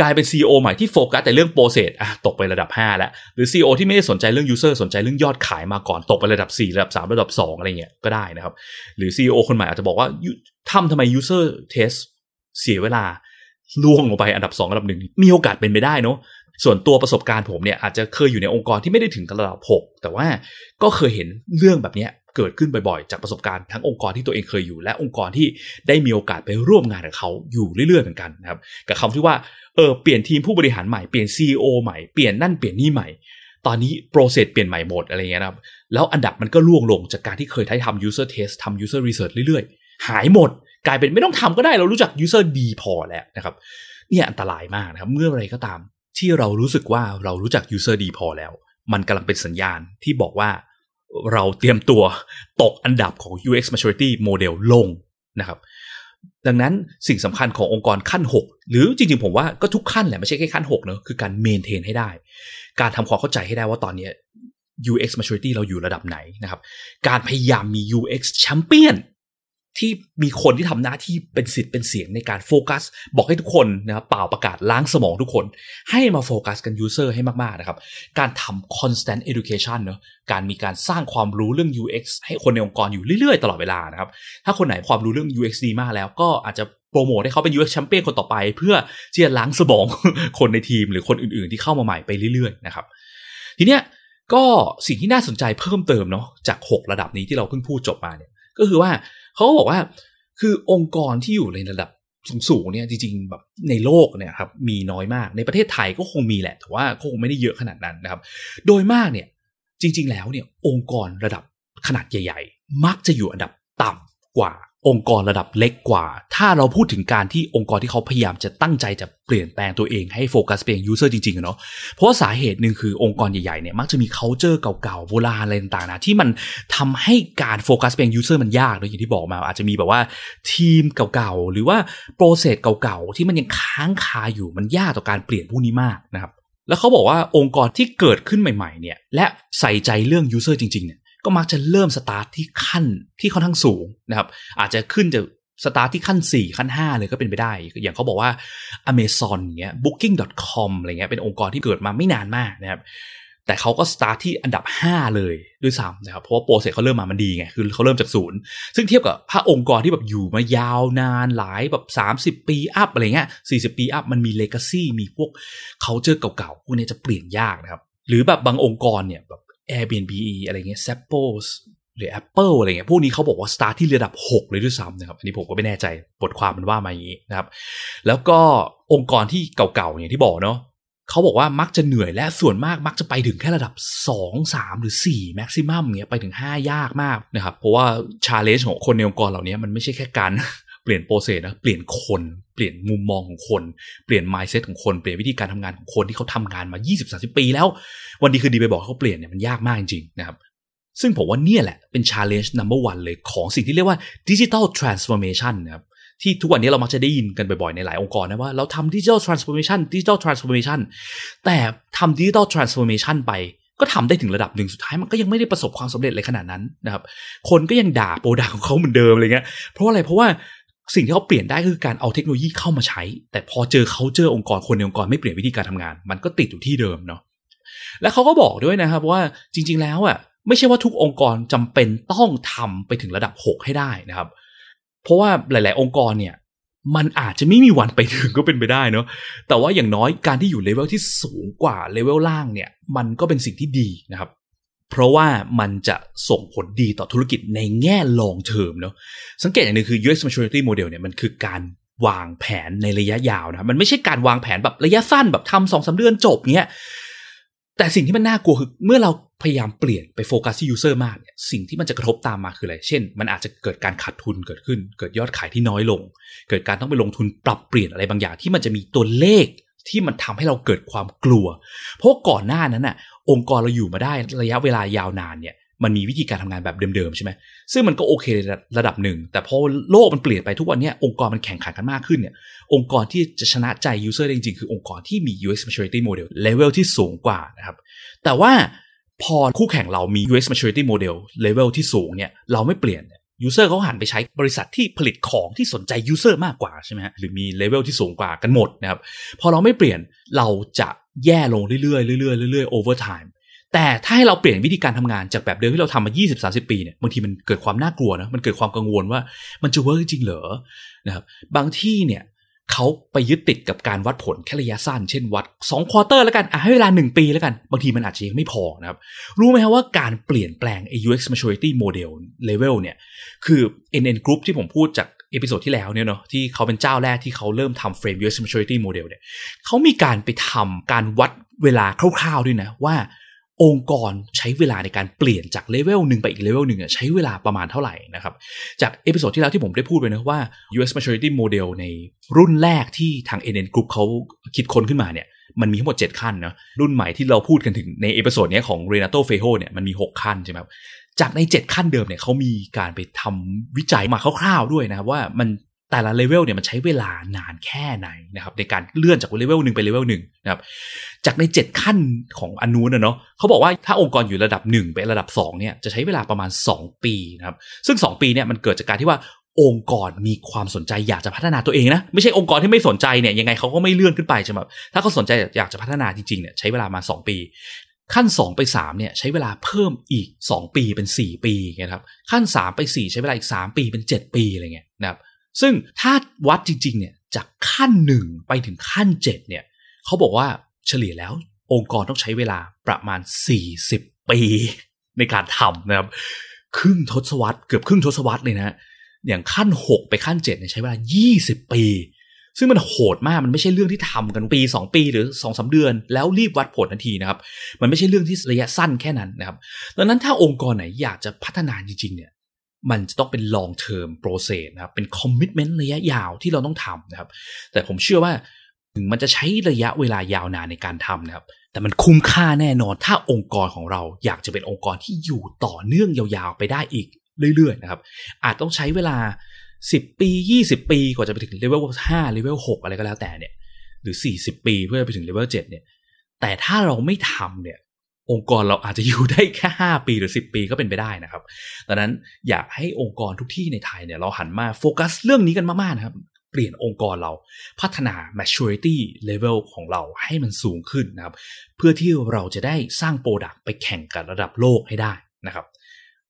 กลายเป็น CEO ใหม่ที่โฟกัสแต่เรื่อง process อะตกไประดับ 5 แล้ว หรือ CEO ที่ไม่ได้สนใจเรื่อง user สนใจเรื่องยอดขายมาก่อนตกไประดับ 4 ระดับ 3 ระดับ 2 อะไรเงี้ยก็ได้นะครับ หรือ CEO คนใหม่อาจจะบอกว่าทำทำไม user test เสียเวลาร่วงลงไปอันดับ2อันดับหนึ่งมีโอกาสเป็นไปได้เนาะส่วนตัวประสบการณ์ผมเนี่ยอาจจะเคยอยู่ในองค์กรที่ไม่ได้ถึงระดับ6แต่ว่าก็เคยเห็นเรื่องแบบนี้เกิดขึ้นบ่อยๆ จากประสบการณ์ทั้งองค์กรที่ตัวเองเคยอยู่ และองค์กรที่ได้มีโอกาสไปร่วมงานกับเขาอยู่เรื่อยๆเหมือนกันนะครับกับคำที่ว่าเออเปลี่ยนทีมผู้บริหารใหม่เปลี่ยน CEO ใหม่เปลี่ยนนั่นเปลี่ยนนี่ใหม่ ตอนนี้โปรเซสเปลี่ยนใหม่หมดอะไรเงี้ยนะครับแล้วอันดับมันก็ล่วงลงจากการที่เคยทำ user test ทำ user research เรื่อยๆ หายหมด กลายเป็นไม่ต้องทำก็ได้เรารู้จัก user ดีพอแล้วนะครับเนี่ยอันตรายมากนะครับเมื่อไรก็ตามที่เรารู้สึกว่าเรารู้จัก user ดีพอแล้ว มันกำลังเป็นสัญญาณที่บอกว่าเราเตรียมตัวตกอันดับของ UX maturity model ลงนะครับ ดังนั้นสิ่งสำคัญขององค์กรขั้น 6 หรือจริงๆผมว่าก็ทุกขั้นแหละไม่ใช่แค่ขั้น 6 เนอะคือการเมนเทนให้ได้ การทำความเข้าใจให้ได้ว่าตอนนี้ UX maturity เราอยู่ระดับไหนนะครับ การพยายามมี UX champion ที่มีคนที่ทำหน้าที่เป็นสิทธิ์เป็นเสียงในการโฟกัส บอกให้ทุกคนนะครับเป่าประกาศล้างสมองทุกคน ให้มาโฟกัสกับ user ให้มาก ๆ นะครับ การทำ constant education เนอะการมีการสร้างความรู้เรื่อง UX ให้คนในองค์กรอยู่เรื่อย ๆ ตลอดเวลานะครับ ถ้าคนไหนความรู้เรื่อง UX ดีมากแล้วก็อาจจะโปรโมทให้เขาเป็น UX champion คนต่อไป เพื่อที่จะล้างสมองคนในทีม หรือคนอื่น ๆ ที่เข้ามาใหม่ไปเรื่อย ๆ นะครับ ทีเนี้ยก็สิ่งที่น่าสนใจเพิ่มเติมเนาะจาก 6 ระดับนี้ที่เราเพิ่งพูดจบมาเนี่ย ก็คือว่าเขาก็บอกว่าคือองค์กรที่อยู่ในระดับสูงๆเนี่ยจริงๆแบบในโลกเนี่ยครับมีน้อยมากในประเทศไทยก็คงมีแหละแต่ว่าคงไม่ได้เยอะขนาดนั้นนะครับ โดยมากเนี่ยจริง ๆ แล้วเนี่ยองค์กรระดับขนาดใหญ่ ๆ มักจะอยู่อันดับต่ำกว่า องค์กรระดับเล็กกว่า ถ้าเราพูดถึงการที่องค์กรที่เขาพยายามจะตั้งใจจะเปลี่ยนแปลงตัวเองให้โฟกัสเป็น user จริงๆเนาะเพราะสาเหตุหนึ่งคือองค์กรใหญ่ๆเนี่ยมักจะมี c u เจอร์เก่าๆโบราณอะไรต่างๆนะที่มันทำให้การโฟกัสเป็น user มันยากเลยอย่างที่บอกมา อาจจะมีแบบว่าทีมเก่าๆ หรือว่า process เก่าๆ ที่มันยังค้างคาอยู่มันยากต่อการเปลี่ยนพวกนี้มากนะครับแล้วเขาบอกว่าองค์กรที่เกิดขึ้นใหม่ๆเนี่ยและใส่ใจเรื่อง user จริงๆเนี่ย ก็มักจะเริ่มสตาร์ทที่ขั้นที่ค่อนข้างสูงนะครับ อาจจะขึ้นจะสตาร์ทที่ขั้น 4 ขั้น 5 เลยก็เป็นไปได้ อย่างเขาบอกว่า Amazon เงี้ย Booking.com อะไรเงี้ยเป็นองค์กรที่เกิดมาไม่นานมากนะครับแต่เขาก็สตาร์ทที่อันดับ 5 เลยด้วยซ้ำนะครับเพราะว่า process เขาเริ่มมามันดีไงคือเขาเริ่มจากศูนย์ซึ่งเทียบกับถ้าองค์กรที่แบบอยู่มายาวนานหลายแบบ 30 ปี up อะไรเงี้ย40 ปี up มันมี legacy มีพวกเขาเจอเก่าๆพวกนี้จะเปลี่ยนยากนะครับหรือแบบบางองค์กรเนี่ยแบบ Airbnb อะไรเงี้ย Zappos หรือ Apple อะไรเงี้ยพวกนี้เขาบอกว่าสตาร์ทที่ระดับ 6 เลยด้วยซ้ำนะครับ อันนี้ผมก็ไม่แน่ใจบทความมันว่ามาอย่างนี้นะครับ แล้วก็องค์กรที่เก่าๆอย่างที่บอกเนาะเขาบอกว่ามักจะเหนื่อยและส่วนมากมักจะไปถึงแค่ระดับ 2 3 หรือ4 maximum เงี้ยไปถึง 5 ยากมากนะครับ เพราะว่า challenge ของคนในองค์กรเหล่านี้มันไม่ใช่แค่การ เปลี่ยน process นะเปลี่ยนคนเปลี่ยนมุมมองของคนเปลี่ยน mindset ของคนเปลี่ยนวิธีการทำงานของคนที่เขาทำงานมา 20-30 ปีแล้ว วันดีคืนดีไปบอกเขาเปลี่ยนเนี่ยมันยากมากจริงๆนะครับซึ่งผมว่าเนี่ยแหละเป็น challenge number one เลยของสิ่งที่เรียกว่า digital transformation นะครับที่ทุกวันนี้เรามักจะได้ยินกันบ่อยๆ ในหลายองค์กรนะว่าเราทำ digital transformation digital transformation แต่ทำ digital transformation ไป ก็ทำได้ถึงระดับหนึ่งสุดท้ายมันก็ยังไม่ได้ประสบความสำเร็จเลยขนาดนั้นนะครับ คนก็ยังด่าโปรดักของเขาเหมือนเดิมอะไรเงี้ยเพราะอะไรเพราะว่า สิ่งที่เขาเปลี่ยนได้คือการเอาเทคโนโลยีเข้ามาใช้ แต่พอเจอเขาเจอองค์กรคนในองค์กรไม่เปลี่ยนวิธีการทำงาน มันก็ติดอยู่ที่เดิมเนาะและเขาก็บอกด้วยนะครับว่าจริง ๆ แล้วอะไม่ใช่ว่าทุกองค์กรจำเป็นต้องทำไปถึงระดับ 6 ให้ได้นะครับ เพราะว่าหลาย ๆ องค์กรเนี่ยมันอาจจะไม่มีวันไปถึงก็เป็นไปได้เนาะ แต่ว่าอย่างน้อยการที่อยู่เลเวลที่สูงกว่าเลเวลล่างเนี่ย มันก็เป็นสิ่งที่ดีนะครับ เพราะว่ามันจะส่งผลดีต่อธุรกิจในแง่ long term เนาะสังเกตอย่างหนึ่งคือ UX maturity model เนี่ยมันคือการวางแผนในระยะยาวนะมันไม่ใช่การวางแผนแบบระยะสั้นแบบทำสองสาเดือนจบเงี้ยแต่สิ่งที่มันน่ากลัวคือเมื่อเราพยายามเปลี่ยนไปโฟกัสที่ user มากเนี่ยสิ่งที่มันจะกระทบตามมาคืออะไร เช่น มันอาจจะเกิดการขาดทุนเกิดขึ้น เกิดยอดขายที่น้อยลง เกิดการต้องไปลงทุนปรับเปลี่ยนอะไรบางอย่างที่มันจะมีตัวเลข ที่มันทำให้เราเกิดความกลัว เพราะก่อนหน้านั้นน่ะ องค์กรเราอยู่มาได้ระยะเวลายาวนานเนี่ย มันมีวิธีการทำงานแบบเดิมๆใช่ไหมซึ่งมันก็โอเคระดับหนึ่ง แต่พอโลกมันเปลี่ยนไปทุกวันนี้องค์กรมันแข่งขันกันมากขึ้นเนี่ย องค์กรที่จะชนะใจยูเซอร์ได้จริงๆ คือองค์กรที่มี UX maturity model level ที่สูงกว่านะครับ แต่ว่าพอคู่แข่งเรามี UX maturity model level ที่สูงเนี่ย เราไม่เปลี่ยน user เขาหันไปใช้บริษัทที่ผลิตของที่สนใจ user มากกว่าใช่ไหมฮะหรือมีเลเวลที่สูงกว่ากันหมดนะครับ พอเราไม่เปลี่ยนเราจะแย่ลงเรื่อยๆเรื่อยๆเรื่อยๆ over time แต่ถ้าให้เราเปลี่ยนวิธีการทำงานจากแบบเดิมที่เราทำมา 20-30 ปีเนี่ยบางทีมันเกิดความน่ากลัวนะมันเกิดความกังวลว่ามันจะ work จริงเหรอนะครับบางที่เนี่ย เขาไปยึดติดกับการวัดผลแค่ระยะสั้น เช่นวัด2 quarter แล้วกันอะให้เวลา 1 ปีแล้วกัน บางทีมันอาจจะยังไม่พอนะครับ รู้ไหมครับว่าการเปลี่ยนแปลง UX maturity model level เนี่ย คือ NN Group ที่ผมพูดจาก episode ที่แล้วเนี่ยเนาะที่เขาเป็นเจ้าแรกที่เขาเริ่มทำ frame UX maturity model เนี่ยเขามีการไปทำการวัดเวลาคร่าวๆด้วยนะว่า องค์กรใช้เวลาในการเปลี่ยนจากเลเวลหนึ่งไปอีกเลเวลหนึ่งใช้เวลาประมาณเท่าไหร่นะครับ จาก episode ที่แล้วที่ผมได้พูดไปนะว่า UX Maturity Model ในรุ่นแรกที่ทาง NN Group เขาคิดค้นขึ้นมาเนี่ยมันมีทั้งหมด 7 ขั้นนะรุ่นใหม่ที่เราพูดกันถึงใน episode นี้ของ Renato f e j o เนี่ยมันมี 6 ขั้นใช่ไหมครับจากใน 7 ขั้นเดิมเนี่ยเขามีการไปทำวิจัยมาคร่าวๆด้วยนะว่ามัน แต่ละเลเวลเนี่ยมันใช้เวลานานแค่ไหนนะครับในการเลื่อนจากเลเวลหนึ่งไปเลเวลหนึ่งนะครับจากใน 7 ขั้นของ NN นะเนาะเขาบอกว่าถ้าองค์กรอยู่ระดับ 1 ไประดับ2เนี่ยจะใช้เวลาประมาณ 2 ปีนะครับซึ่ง 2 ปีเนี่ยมันเกิดจากการที่ว่าองค์กรมีความสนใจอยากจะพัฒนาตัวเองนะไม่ใช่องค์กรที่ไม่สนใจเนี่ยยังไงเขาก็ไม่เลื่อนขึ้นไปใช่ไหมถ้าเขาสนใจอยากจะพัฒนาจริงๆเนี่ยใช้เวลามา 2 ปี ขั้น 2 ไป3เนี่ยใช้เวลาเพิ่มอีก 2 ปีเป็น 4 ปีนะครับขั้น 3 ไป 4 ใช้เวลาอีก 3 ปีเป็น 7 ปีอะไรเงี้ยนะครับ ซึ่งถ้าวัดจริง ๆ เนี่ยจากขั้นหนึ่งไปถึงขั้นเจ็ดเนี่ยเขาบอกว่าเฉลี่ยแล้วองค์กรต้องใช้เวลาประมาณ 40 ปีในการทำนะครับ ครึ่งทศวรรษเกือบครึ่งทศวรรษเลยนะอย่างขั้น 6 ไปขั้น7เนี่ยใช้เวลา 20 ปี ซึ่งมันโหดมากมันไม่ใช่เรื่องที่ทำกันปี 2 ปีหรือ2อสเดือน แล้วรีบวัดผลทันทีนะครับ มันไม่ใช่เรื่องที่ระยะสั้นแค่นั้นนะครับ ดังนั้นถ้าองค์กรไหนอยากจะพัฒนาจริงๆเนี่ย มันจะต้องเป็น long term process นะครับ เป็น commitment ระยะยาวที่เราต้องทำนะครับ แต่ผมเชื่อว่าถึงมันจะใช้ระยะเวลายาวนานในการทำนะครับ แต่มันคุ้มค่าแน่นอนถ้าองค์กรของเราอยากจะเป็นองค์กรที่อยู่ต่อเนื่องยาวๆไปได้อีกเรื่อยๆนะครับ อาจต้องใช้เวลา 10 ปี 20 ปีกว่าจะไปถึงเลเวล5เลเวล6อะไรก็แล้วแต่เนี่ย หรือ 40 ปีเพื่อไปถึงเลเวล7เนี่ย แต่ถ้าเราไม่ทำเนี่ย องค์กรเราอาจจะอยู่ได้แค่ 5 ปีหรือ 10 ปีก็เป็นไปได้นะครับดังนั้นอยากให้องค์กรทุกที่ในไทยเนี่ยเราหันมาโฟกัสเรื่องนี้กันมากๆนะครับเปลี่ยนองค์กรเราพัฒนา maturity level ของเราให้มันสูงขึ้นนะครับ เพื่อที่เราจะได้สร้าง product ไปแข่งกับระดับโลกให้ได้นะครับ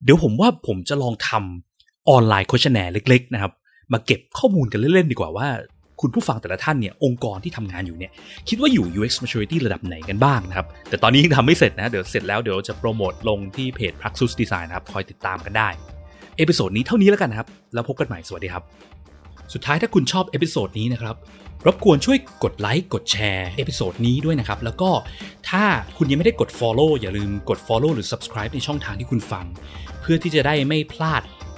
เดี๋ยวผมว่าผมจะลองทำ online questionnaire เล็ก ๆ นะครับ มาเก็บข้อมูลกันเล่น ๆ ดีกว่าว่า คุณผู้ฟังแต่ละท่านเนี่ยองค์กรที่ทำงานอยู่เนี่ยคิดว่าอยู่ UX maturity ระดับไหนกันบ้างนะครับ แต่ตอนนี้ยังทำไม่เสร็จนะเดี๋ยวเสร็จแล้วเดี๋ยวจะโปรโมทลงที่เพจ Praxis Design นะครับคอยติดตามกันได้ episode นี้เท่านี้แล้วกันนะครับ แล้วพบกันใหม่สวัสดีครับ สุดท้ายถ้าคุณชอบ episode นี้นะครับรบกวนช่วยกดไลค์กดแชร์ episode นี้ด้วยนะครับ แล้วก็ถ้าคุณยังไม่ได้กด Follow อย่าลืมกด Follow หรือ Subscribe ในช่องทางที่คุณฟัง เพื่อที่จะได้ไม่พลาด